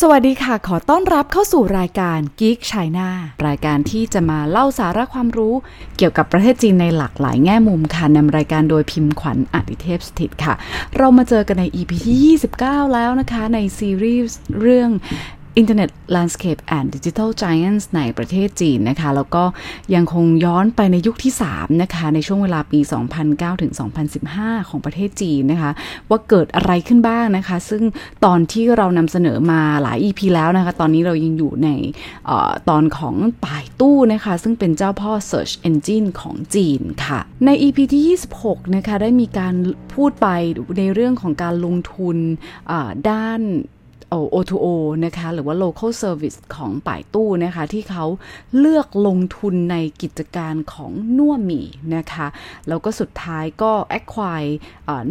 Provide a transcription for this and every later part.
สวัสดีค่ะ ขอต้อนรับเข้าสู่รายการ Geek China รายการที่จะมาเล่าสาระความรู้เกี่ยวกับประเทศจีนในหลากหลายแง่มุมค่ะนำรายการโดยพิมพ์ขวัญอดิเทพสถิตค่ะ เรามาเจอกันใน EP ที่ 29 แล้วนะคะ ในซีรีส์เรื่อง Internet Landscape and Digital Giants ในประเทศจีนนะคะ แล้วก็ยังคงย้อนไปในยุคที่ 3 นะคะ ในช่วงเวลาปี 2009 ถึง 2015 ของประเทศจีนนะคะ ว่าเกิดอะไรขึ้นบ้างนะคะ ซึ่งตอนที่เรานำเสนอมาหลาย EP แล้วนะคะ ตอนนี้เรายังอยู่ในออตอนของป่ายตู้นะคะ ซึ่งเป็นเจ้าพ่อ Search Engine ของจีนค่ะ ใน EP ที่ 26 นะคะ ได้มีการพูดไปในเรื่องของการลงทุนด้าน O2O นะคะ หรือว่า local service ของป่ายตู้นะคะ ที่เขาเลือกลงทุนในกิจการของนัวหมี่นะคะ แล้วก็สุดท้ายก็ acquire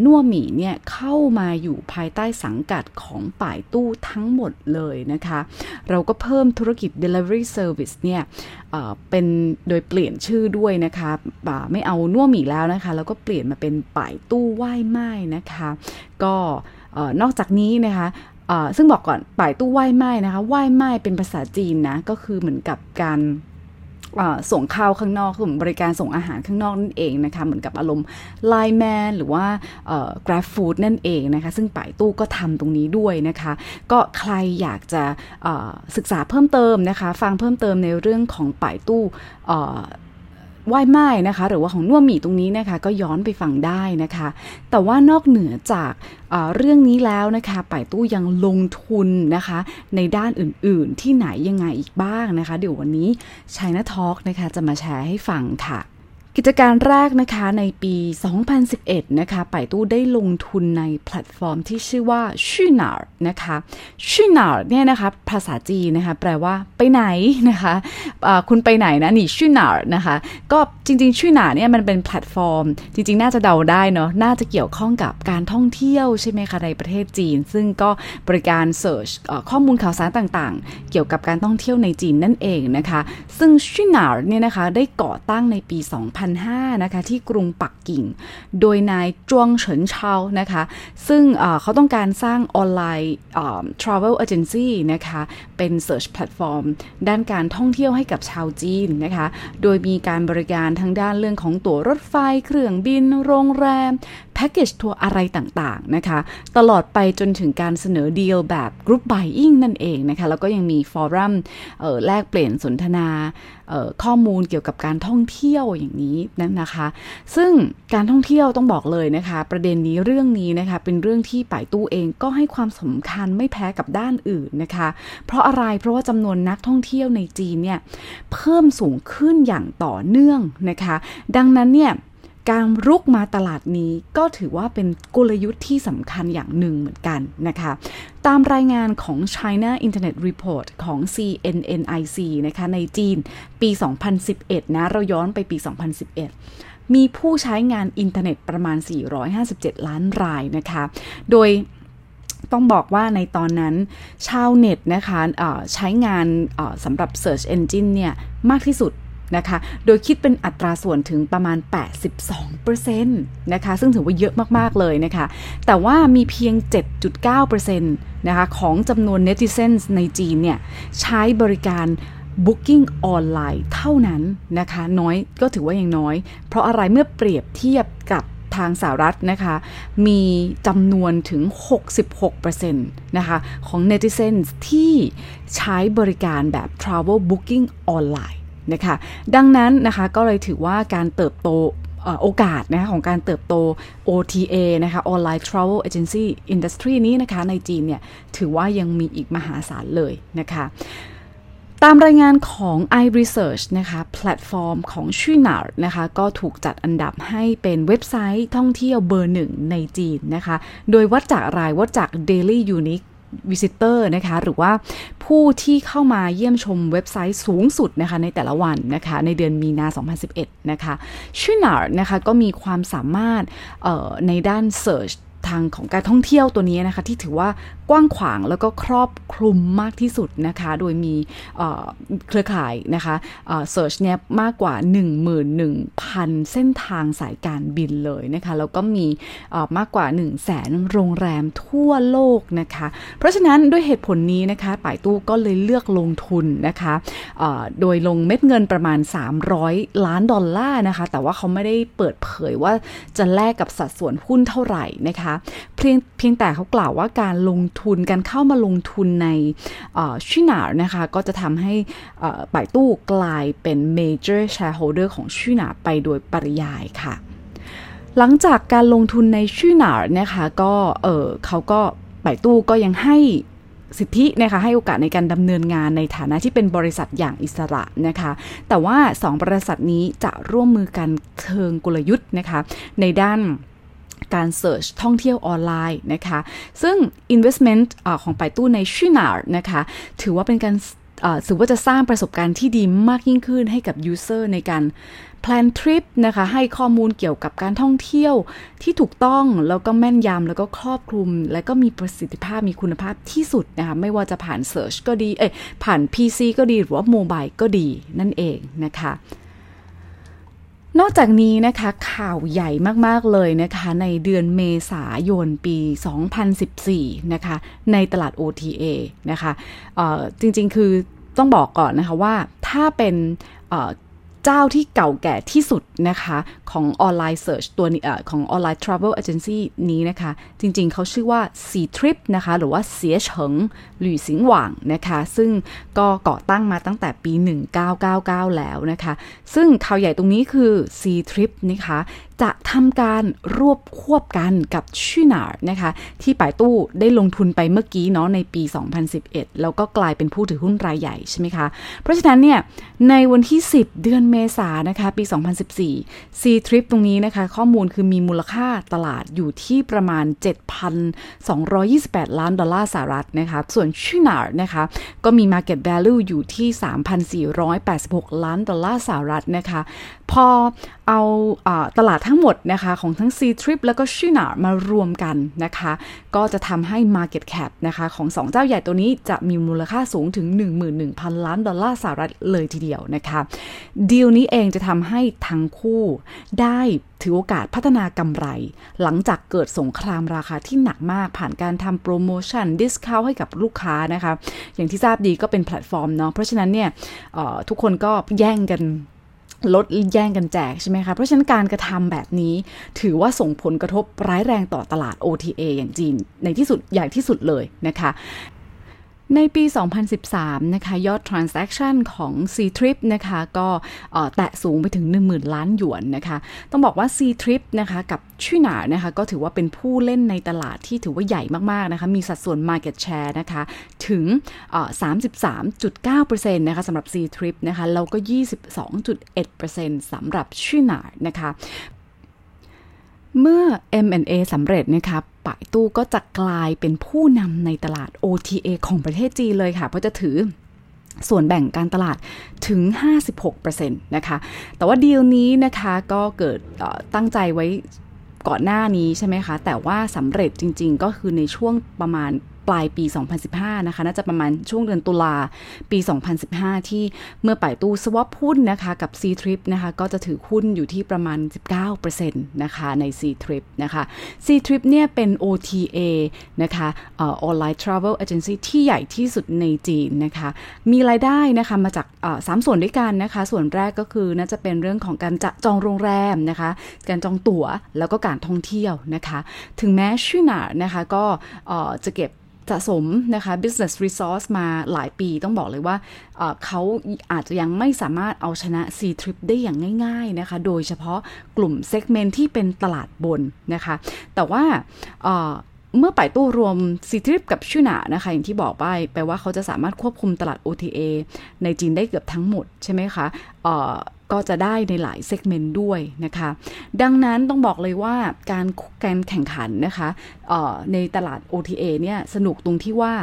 นัวหมี่เนี่ย เข้ามาอยู่ภายใต้สังกัดของป่ายตู้ทั้งหมดเลยนะคะ เราก็เพิ่มธุรกิจ delivery service เนี่ยเเป็นโดยเปลี่ยนชื่อด้วยนะคะไม่เอานัวหมี่แล้วนะคะ แล้วก็เปลี่ยนมาเป็นป่ายตู้ไหว้ไม้นะคะ ก็นอกจากนี้นะคะ ซึ่งบอกก่อนป่ายตู้ไหว้ไม้นะคะไหว้ไม้เป็นภาษาจีนนะก็คือเหมือนกับการส่งข้าวข้างนอกคือบริการส่งอาหารข้างนอกนั่นเองนะคะ เหมือนกับอารมณ์ไลน์แมนหรือว่า Grab Food นั่นเองนะคะ ซึ่งป่ายตู้ก็ทำตรงนี้ด้วยนะคะ ก็ใครอยากจะศึกษาเพิ่มเติมนะคะ ฟังเพิ่มเติมในเรื่องของป่ายตู้ ไหว้ไม้นะคะ หรือว่าของน่วมหมี่ตรงนี้นะคะ ก็ย้อนไปฟังได้นะคะ แต่ว่านอกเหนือจากเรื่องนี้แล้วนะคะป่ายตู้ยังลงทุนนะคะ ในด้านอื่นๆ ที่ไหนยังไงอีกบ้างนะคะ เดี๋ยววันนี้ China Talk นะคะ จะมาแชร์ให้ฟังค่ะ กิจการแรกนะคะในปี 2011 นะคะป่ายตู้ได้ลงทุนในแพลตฟอร์มที่ชื่อว่าQunar นะคะ Qunar เนี่ยนะคะภาษาจีนนะคะแปลว่าไปไหนนะคะะคุณไปไหนนะนี่ Qunar นะคะก็จริงๆ Qunar เนี่ยมันเป็นแพลตฟอร์ม จริงๆ น่าจะเดาได้เนาะน่าจะเกี่ยวข้องกับการท่องเที่ยวใช่ไหมคะในประเทศจีน ซึ่งก็บริการ search ข้อมูลข่าวสารต่างๆ เกี่ยวกับการท่องเที่ยวในจีนนั่นเองนะคะ ซึ่ง Qunar เนี่ยนะคะได้ก่อตั้งในปี 2000 2005 นะคะ ที่กรุงปักกิ่ง โดยนายจวงเฉินเชานะคะ ซึ่งเขาต้องการสร้างออนไลน์ travel agency นะคะ เป็น search platform ด้านการท่องเที่ยวให้กับชาวจีนนะคะ โดยมีการบริการทั้งด้านเรื่องของตั๋วรถไฟ เครื่องบิน โรงแรมแพ็กเกจทัวร์อะไรต่างๆนะคะ ตลอดไปจนถึงการเสนอดีลแบบ group buying นั่นเองนะคะ แล้วก็ยังมีฟอรัมแลกเปลี่ยนสนทนาข้อมูลเกี่ยวกับการท่องเที่ยวอย่างนี้นั่นนะคะ ซึ่งการท่องเที่ยวต้องบอกเลยนะคะ ประเด็นนี้เรื่องนี้นะคะ เป็นเรื่องที่ป่ายตู้เองก็ให้ความสำคัญไม่แพ้กับด้านอื่นนะคะ เพราะอะไรเพราะว่าจำนวนนักท่องเที่ยวในจีนเนี่ยเพิ่มสูงขึ้นอย่างต่อเนื่องนะคะ ดังนั้นเนี่ย การรุกมาตลาดนี้ก็ถือว่าเป็นกลยุทธ์ที่สำคัญอย่างหนึ่งเหมือนกันนะคะ ตามรายงานของ China Internet Report ของ CNNIC นะคะในจีนปี 2011 นะ เราย้อนไปปี 2011มีผู้ใช้งานอินเทอร์เน็ตประมาณ 457 ล้านรายนะคะ โดยต้องบอกว่าในตอนนั้นชาวเน็ตนะคะใช้งานสำหรับ Search Engine เนี่ยมากที่สุด นะคะ โดยคิดเป็นอัตราส่วนถึงประมาณ 82%นะคะ ซึ่งถือว่าเยอะมาก ๆ เลยนะคะ แต่ว่ามีเพียง 7.9%นะคะของจำนวน netizens ในจีนเนี่ย ใช้บริการ Booking ออนไลน์เท่านั้นนะคะ น้อยก็ถือว่ายังน้อย เพราะอะไรเมื่อเปรียบเทียบกับทางสหรัฐนะคะ มีจำนวนถึง 66%นะคะของ netizens ที่ใช้บริการแบบ travel booking ออนไลน์ นะคะ ดังนั้นนะคะก็เลยถือว่าการเติบโตโอกาสนะของการเติบโต OTA นะคะ Online Travel Agency Industry นี้นะคะในจีนเนี่ยถือว่ายังมีอีกมหาศาลเลยนะคะตามรายงานของ iResearch นะคะแพลตฟอร์มของ Qunar นะคะก็ถูกจัดอันดับให้เป็นเว็บไซต์ท่องเที่ยวเบอร์หนึ่งในจีนนะคะ โดยวัดจากรายวัดจาก Daily Unique Visitor นะคะ หรือว่าผู้ที่เข้ามาเยี่ยมชมเว็บไซต์สูงสุดนะคะ ในแต่ละวันนะคะ ในเดือนมีนา 2011 นะคะ Qunar นะคะ ก็มีความสามารถในด้าน Search ทางของการท่องเที่ยวตัวนี้นะคะ ที่ถือว่า กว้างขวางแล้วก็ครอบคลุมมากที่สุดนะคะ โดยมีเครือข่ายนะคะเซิร์ชเนี่ยมากกว่า 11,000 เส้นทางสายการบินเลยนะคะ แล้วก็มีมากกว่า 1 0 0 0 0แสนโรงแรมทั่วโลกนะคะ เพราะฉะนั้นด้วยเหตุผลนี้นะคะป่ายตู้ก็เลยเลือกลงทุนนะคะโดยลงเม็ดเงินประมาณ 300 ล้านดอลลาร์นะคะ แต่ว่าเขาไม่ได้เปิดเผยว่าจะแลกกับสัดส่วนหุ้นเท่าไหร่นะคะ เพียงเพียงแต่เขากล่าวว่าการลงทุนการเข้ามาลงทุนในชินาร์นะคะก็จะทำให้ป่ายตู้กลายเป็น major shareholder ของชินาไปโดยปริยายค่ะ หลังจากการลงทุนในชินาร์นะคะก็เออเขาก็ป่ายตู้ก็ยังให้สิทธินะคะให้โอกาสในการดำเนินงานในฐานะที่เป็นบริษัทอย่างอิสระนะคะ แต่ว่า 2 บริษัทนี้จะร่วมมือกันเชิงกลยุทธ์นะคะ ในด้าน การ search ท่องเที่ยวออนไลน์นะคะ ซึ่ง investment ของ Baidu ใน Qunar นะคะ ถือว่าเป็นการถือว่าจะสร้างประสบการณ์ที่ดีมากยิ่งขึ้นให้กับ user ในการ plan trip นะคะ ให้ข้อมูลเกี่ยวกับการท่องเที่ยวที่ถูกต้องแล้วก็แม่นยำแล้วก็ครอบคลุม และก็มีประสิทธิภาพมีคุณภาพที่สุดนะคะ ไม่ว่าจะผ่าน Search ก็ดี เอ้ผ่าน PC ก็ดี หรือว่า mobile ก็ดีนั่นเองนะคะ นอกจากนี้นะคะข่าวใหญ่มาก ๆ เลยนะคะในเดือนเมษายนปี 2014 นะคะในตลาด OTA นะคะจริง ๆ คือต้องบอกก่อนนะคะว่าถ้าเป็น เจ้าที่เก่าแก่ที่สุดนะคะของ online search ตัวนี้ของ online travel agency นี้นะคะ จริงๆเขาชื่อว่า C Trip นะคะ หรือว่าเสียเฉิงหลี่สิงหว่างนะคะ ซึ่งก็ก่อตั้งมาตั้งแต่ปี 1999 แล้วนะคะ ซึ่งข่าวใหญ่ตรงนี้คือ C Trip นะคะ จะทำการรวบควบกันกับชินาร์นะคะ ที่ป่ายตู้ได้ลงทุนไปเมื่อกี้เนาะในปี 2011 แล้วก็กลายเป็นผู้ถือหุ้นรายใหญ่ใช่ไหมคะ เพราะฉะนั้นเนี่ย ในวันที่ 10 เดือนเมษายนะคะ ปี 2014 C Trip ตรงนี้นะคะ ข้อมูลคือมีมูลค่าตลาดอยู่ที่ประมาณ 7,228 ล้านดอลลาร์สหรัฐนะคะ ส่วน Qunar นะคะ ก็มี Market Value อยู่ที่ 3,486 ล้านดอลลาร์สหรัฐนะคะ พอเอาตลาดทั้งหมดนะคะของทั้ง Ctrip แล้วก็ชินามารวมกันนะคะ ก็จะทำให้ Market Cap นะคะของสองเจ้าใหญ่ตัวนี้จะมีมูลค่าสูงถึง 11,000 ล้านดอลลาร์สหรัฐเลยทีเดียวนะคะดีลนี้เองจะทำให้ทั้งคู่ได้ถือโอกาสพัฒนากำไร หลังจากเกิดสงครามราคาที่หนักมากผ่านการทำโปรโมชั่น discount ให้กับลูกค้านะคะ อย่างที่ทราบดีก็เป็นแพลตฟอร์มเนาะเพราะฉะนั้นเนี่ยทุกคนก็แย่งกัน ลดแย่งกันแจกใช่ไหมคะ เพราะฉะนั้นการกระทำแบบนี้ ถือว่าส่งผลกระทบร้ายแรงต่อตลาด OTA อย่างจีน ในที่สุดอย่างที่สุดเลยนะคะ ในปี 2013 นะคะ ยอด transaction ของ C-Trip นะคะ ก็แตะสูงไปถึง 10,000 ล้านหยวนนะคะ ต้องบอกว่า C-Trip นะคะ กับชื่อหนานะคะ ก็ถือว่าเป็นผู้เล่นในตลาดที่ถือว่าใหญ่มาก ๆ นะคะ มีสัดส่วน market share นะคะ ถึง 33.9%นะคะสำหรับ C-Trip นะคะ แล้วก็ 22.1%สำหรับชื่อหนานะคะ เมื่อ M&A สำเร็จนะคะป่ายตู้ก็จะกลายเป็นผู้นำในตลาด OTA ของประเทศจีนเลยค่ะ เพราะจะถือส่วนแบ่งการตลาดถึง 56%นะคะ แต่ว่าดีลนี้นะคะก็เกิดตั้งใจไว้ก่อนหน้านี้ใช่ไหมคะ แต่ว่าสำเร็จจริงๆ ก็คือในช่วงประมาณ ปลายปี 2015 นะคะ น่าจะประมาณช่วงเดือนตุลาปี 2015 ที่เมื่อป่ายตู้สวอปหุ้นนะคะกับ C Trip นะคะ ก็จะถือหุ้นอยู่ที่ประมาณ 19%นะคะใน C Trip นะคะ C Trip เนี่ยเป็น OTA นะคะออนไลน์ Travel Agency ที่ใหญ่ที่สุดในจีนนะคะ มีรายได้นะคะมาจากสามส่วนด้วยกันนะคะ ส่วนแรกก็คือน่าจะเป็นเรื่องของการจะจองโรงแรมนะคะ การจองตั๋วแล้วก็การท่องเที่ยวนะคะ ถึงแม้ชื่อหนานะคะก็จะเก็บสะสมนะคะ business resource มาหลายปีต้องบอกเลยว่าเขาอาจจะยังไม่สามารถเอาชนะ Ctrip ได้อย่างง่าย ๆนะคะ โดยเฉพาะกลุ่ม segment ที่เป็นตลาดบนนะคะ แต่ว่าเมื่อไป่ตู้รวม Ctrip กับ Qunar นะคะ อย่างที่บอกไปแปลว่าเขาจะสามารถควบคุมตลาด OTA ในจีนได้เกือบทั้งหมดใช่ไหมคะ ก็จะได้ในหลาย segment ด้วยนะคะ ดังนั้นต้องบอกเลยว่าการการแข่งขันนะคะในตลาด OTA เนี่ยสนุกตรงที่ว่า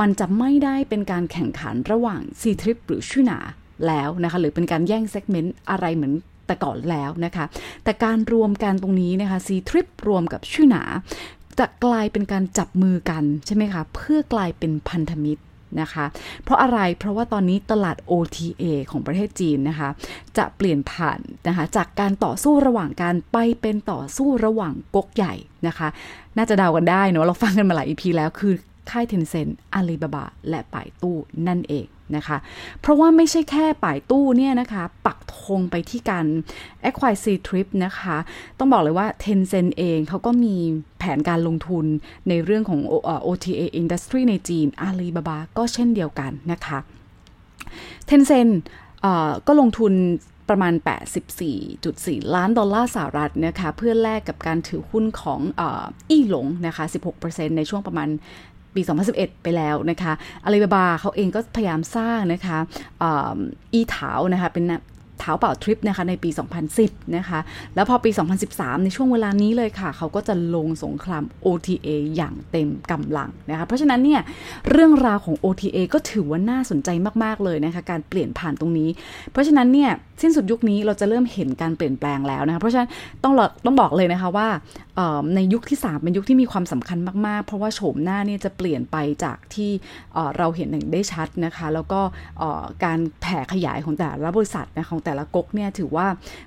มันจะไม่ได้เป็นการแข่งขันระหว่าง C trip หรือชื่อหนาแล้วนะคะ หรือเป็นการแย่งเซกเมนต์อะไรเหมือนแต่ก่อนแล้วนะคะ แต่การรวมกันตรงนี้นะคะ C trip รวมกับชื่อหนาจะกลายเป็นการจับมือกันใช่ไหมคะ เพื่อกลายเป็นพันธมิตร นะคะ เพราะอะไรเพราะว่าตอนนี้ตลาด OTA ของประเทศจีนนะคะ จะเปลี่ยนผ่านนะคะจากการต่อสู้ระหว่างการไปเป็นต่อสู้ระหว่างก๊กใหญ่นะคะ น่าจะเดากันได้เนาะเราฟังกันมาหลาย EP แล้วคือ ค่ายเทนเซ็นอาลีบาบา และป่ายตู้นั่นเองนะคะ เพราะว่าไม่ใช่แค่ป่ายตู้เนี่ยนะคะ ปักธงไปที่การ acquire C trip นะคะ ต้องบอกเลยว่า Tencent เองเขาก็มีแผนการลงทุนในเรื่องของ OTA industry ในจีน Alibaba ก็เช่นเดียวกันนะคะ Tencent ก็ลงทุนประมาณ 84.4 ล้านดอลลาร์สหรัฐนะคะ เพื่อแลกกับการถือหุ้นของอี้หลงนะคะ 16%ในช่วงประมาณ ปี 2011 ไปแล้วนะคะอาลีบาบาเขาเองก็พยายามสร้างนะคะอีถาวนะคะเป็นเท้าเป่าทริปนะคะในปี 2010 นะคะ แล้วพอปี 2013 ในช่วงเวลานี้เลยค่ะ เขาก็จะลงสงคราม OTA อย่างเต็มกำลังนะคะ เพราะฉะนั้นเนี่ย เรื่องราวของ OTA ก็ถือว่าน่าสนใจมาก ๆ เลยนะคะ การเปลี่ยนผ่านตรงนี้ เพราะฉะนั้นเนี่ย สิ้นสุดยุคนี้เราจะเริ่มเห็นการเปลี่ยนแปลงแล้วนะคะ เพราะฉะนั้นต้องต้องบอกเลยนะคะว่า ในยุคที่ 3 เป็นยุคที่มีความสำคัญมากๆ เพราะว่าโฉมหน้าเนี่ยจะเปลี่ยนไปจากที่เราเห็นอย่างได้ชัดนะคะ แล้วก็การแผ่ขยายของแต่ละบริษัทนะของแต่ละก๊กเนี่ยถือว่า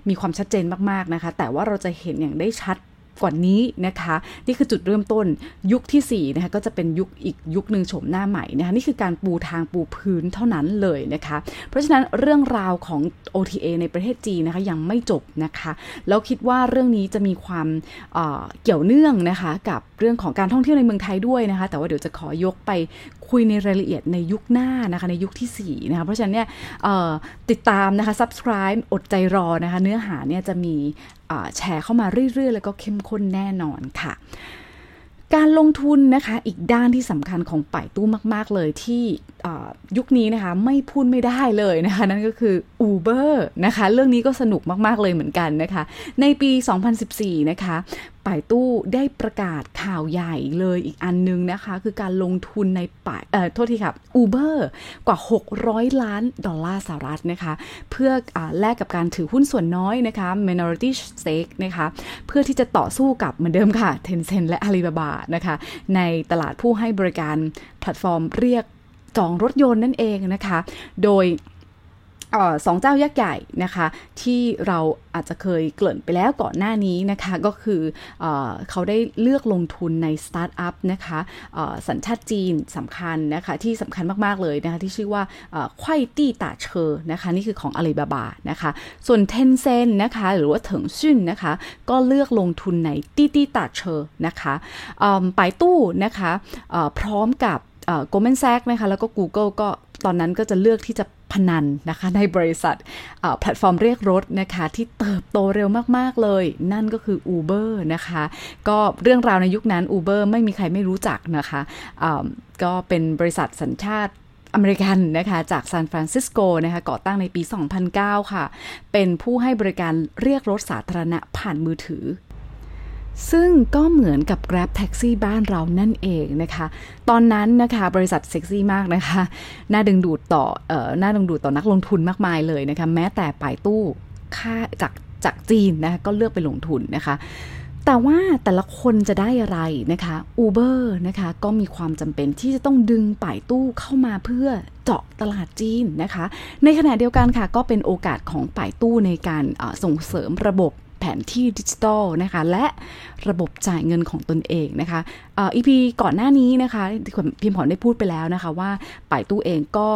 มีความชัดเจนมากๆนะคะ แต่ว่าเราจะเห็นอย่างได้ชัด กว่านี้นะคะ นี่คือจุดเริ่มต้นยุคที่4นะคะก็จะเป็นยุคอีกยุคหนึ่งโฉมหน้าใหม่นะคะนี่คือการปูทางปูพื้นเท่านั้นเลยนะคะ เพราะฉะนั้นเรื่องราวของ OTA ในประเทศจีนนะคะยังไม่จบนะคะแล้วคิดว่าเรื่องนี้จะมีความเเกี่ยวเนื่องนะคะกับเรื่องของการท่องเที่ยวในเมืองไทยด้วยนะคะ แต่ว่าเดี๋ยวจะขอยกไป คุยในรายละเอียดในยุคหน้านะคะในยุคที่4นะคะเพราะฉะนั้นเนี่ยติดตามนะคะ subscribe อดใจรอนะคะ เนื้อหาเนี่ยจะมีแชร์เข้ามาเรื่อยๆ แล้วก็เข้มข้นแน่นอนค่ะการลงทุนนะคะอีกด้านที่สำคัญของป่ายตู้มาก ๆ เลยที่ยุคนี้นะคะไม่พูดไม่ได้เลยนะคะ นั่นก็คือ Uber นะคะ เรื่องนี้ก็สนุกมาก ๆ เลยเหมือนกันนะคะ ในปี 2014 นะคะป่ายตู้ได้ประกาศข่าวใหญ่เลยอีกอันนึงนะคะ คือการลงทุนในป่ายเอ่อโทษทีครับ Uber กว่า 600 ล้านดอลลาร์สหรัฐนะคะ เพื่ออแลกกับการถือหุ้นส่วนน้อยนะคะ minority stake นะคะ เพื่อที่จะต่อสู้กับเหมือนเดิมค่ะ Tencent และ Alibaba นะคะ ในตลาดผู้ให้บริการแพลตฟอร์มเรียกจองรถยนต์นั่นเองนะคะ โดย สองเจ้ายักษ์ใหญ่นะคะที่เราอาจจะเคยเกริ่นไปแล้วก่อนหน้านี้นะคะก็คือเอเขาได้เลือกลงทุนในสตาร์ทอัพนะคะสัญชาติจีนสำคัญนะคะที่สำคัญมาก ๆ เลยนะคะที่ชื่อว่าไคว่ตี้ต่าเชอนะคะนี่คือของอาลีบาบานะคะส่วน Tencent นะคะหรือว่าเถิงซวิ่นนะคะก็เลือกลงทุนในตี้ตี้ตาเชอร์นะคะไป่ตู้นะคะพร้อมกับ Goldman Sachs นะคะแล้วก็ Google ก็ตอนนั้นก็จะเลือกที่จะพนันนะคะในบริษัทแพลตฟอร์มเรียกรถนะคะที่เติบโตเร็วมาก ๆ เลย นั่นก็คือ Uber นะคะ ก็เรื่องราวในยุคนั้น Uber ไม่มีใครไม่รู้จักนะคะก็เป็นบริษัทสัญชาติอเมริกันนะคะจากซานฟรานซิสโกนะคะก่อตั้งในปี 2009 ค่ะ เป็นผู้ให้บริการเรียกรถสาธารณะผ่านมือถือ ซึ่งก็เหมือนกับ Grab Taxi บ้านเรานั่นเองนะคะ ตอนนั้นนะคะบริษัทเซ็กซี่มากนะคะ น่าดึงดูดต่อเอ่อน่าดึงดูดต่อนักลงทุนมากมายเลยนะคะ แม้แต่ปลายตู้ค่าจากจากจีนนะคะก็เลือกไปลงทุนนะคะ แต่ว่าแต่ละคนจะได้อะไรนะคะ Uber นะคะก็มีความจำเป็นที่จะต้องดึงป่ายตู้เข้ามาเพื่อเจาะตลาดจีนนะคะ ในขณะเดียวกันค่ะก็เป็นโอกาสของไป่ตู้ในการส่งเสริมระบบ แผนที่ดิจิตอลนะคะและระบบจ่ายเงินของตนเองนะคะ EP ก่อนหน้านี้นะคะพิมพ์ผอนได้พูดไปแล้วนะคะว่าไป่ตู้เองก็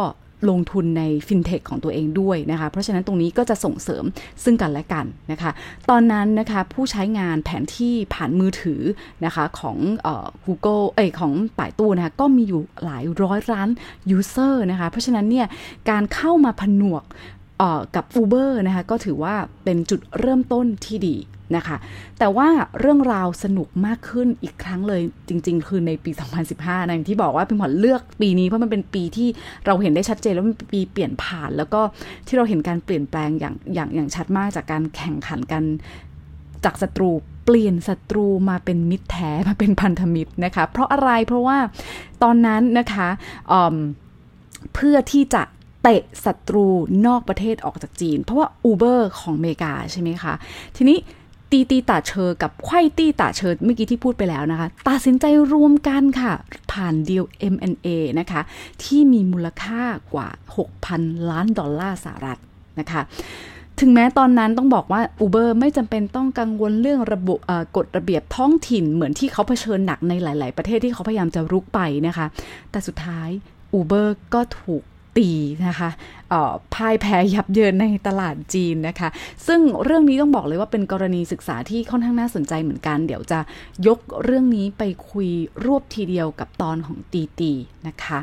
ลงทุนในฟินเทคของตัวเองด้วยนะคะ เพราะฉะนั้นตรงนี้ก็จะส่งเสริมซึ่งกันและกันนะคะ ตอนนั้นนะคะผู้ใช้งานแผนที่ผ่านมือถือนะคะของเอ่อ Google เอ้ของป่ายตู้นะคะก็มีอยู่หลายร้อยล้านยูเซอร์นะคะ เพราะฉะนั้นเนี่ยการเข้ามาผนวก กับ Uber นะคะก็ถือว่าเป็นจุดเริ่มต้นที่ดีนะคะ แต่ว่าเรื่องราวสนุกมากขึ้นอีกครั้งเลยจริง ๆ คือในปี 2015นะที่บอกว่าพิมพ์เลือกปีนี้เพราะมันเป็นปีที่เราเห็นได้ชัดเจนแล้วมันปีเปลี่ยนผ่าน แล้วก็ที่เราเห็นการเปลี่ยนแปลงอย่างอย่างอย่างชัดมากจากการแข่งขันกันจากศัตรูเปลี่ยนศัตรูมาเป็นมิตรแท้มาเป็นพันธมิตรนะคะ เพราะอะไรเพราะว่าตอนนั้นนะคะเพื่อที่จะ เตะศัตรูนอกประเทศออกจากจีน เพราะว่า Uber ของอเมริกาใช่ไหมคะ ทีนี้ตีตีตาเชอกับไข่ตีตาเชอเมื่อกี้ที่พูดไปแล้วนะคะ ตัดสินใจรวมกันค่ะ ผ่านดีล M&A นะคะ ที่มีมูลค่ากว่า 6,000 ล้านดอลลาร์สหรัฐนะคะถึงแม้ตอนนั้นต้องบอกว่า Uber ไม่จำเป็นต้องกังวลเรื่องระบบกฎระเบียบท้องถิ่นเหมือนที่เขาเผชิญหนักในหลาย ๆ ประเทศที่เขาพยายามจะรุกไปนะคะ แต่สุดท้าย Uber ก็ถูก ตีนะคะพ่ายแพ้ยับเยินในตลาดจีนนะคะ ซึ่งเรื่องนี้ต้องบอกเลยว่าเป็นกรณีศึกษาที่ค่อนข้างน่าสนใจเหมือนกัน เดี๋ยวจะยกเรื่องนี้ไปคุยรวบทีเดียวกับตอนของตีตีนะคะ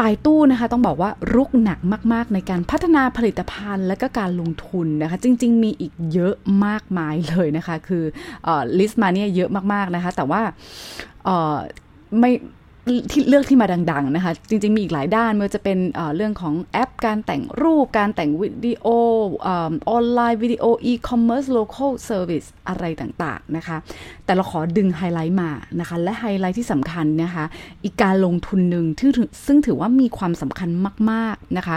ไป่ตู้นะคะต้องบอกว่ารุกหนักมาก ๆ ในการพัฒนาผลิตภัณฑ์และก็การลงทุนนะคะ จริง ๆ มีอีกเยอะมากมายเลยนะคะ คือ list มาเนี่ยเยอะมาก ๆ นะคะ แต่ว่าไม่ ที่เลือกที่มาดัง ๆ นะคะ จริง ๆ มีอีกหลายด้านไม่ว่าจะเป็นเรื่องของแอป การแต่งรูปการแต่งวิดีโอ online video e-commerce local service อะไรต่าง ๆ นะคะ แต่เราขอดึงไฮไลท์มานะคะ และไฮไลท์ที่สำคัญนะคะ อีกการลงทุนหนึ่งที่ซึ่งถือว่ามีความสำคัญมาก ๆ นะคะ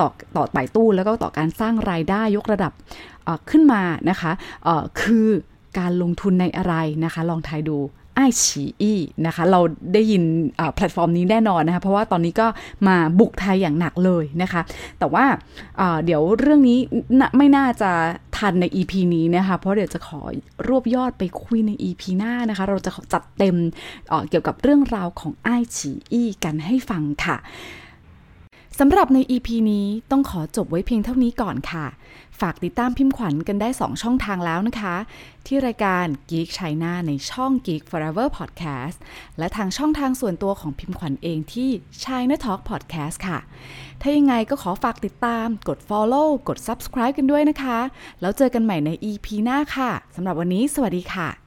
ต่อต่อไป่ตู้แล้วก็ต่อการสร้างรายได้ยกระดับขึ้นมานะคะคือการลงทุนในอะไรนะคะ ลองทายดู อ้ายฉีอี้นะคะ เราได้ยินแพลตฟอร์มนี้แน่นอนนะคะ เพราะว่าตอนนี้ก็มาบุกไทยอย่างหนักเลยนะคะ แต่ว่าเดี๋ยวเรื่องนี้ไม่น่าจะทันใน EP นี้นะคะ เพราะเดี๋ยวจะขอรวบยอดไปคุยใน EP หน้านะคะ เราจะจัดเต็มเเกี่ยวกับเรื่องราวของไอฉีอี้กันให้ฟังค่ะสำหรับใน EP นี้ต้องขอจบไว้เพียงเท่านี้ก่อนค่ะ ฝากติดตามพิมพ์ขวัญกันได้ 2 ช่องทางแล้วนะคะ ที่รายการ Geek China ในช่อง Geek Forever Podcast และทางช่องทางส่วนตัวของพิมพ์ขวัญเองที่ China Talk Podcast ค่ะ ถ้ายังไงก็ขอฝากติดตาม กด follow กด subscribe กันด้วยนะคะ แล้วเจอกันใหม่ใน EP หน้าค่ะสำหรับวันนี้ สวัสดีค่ะ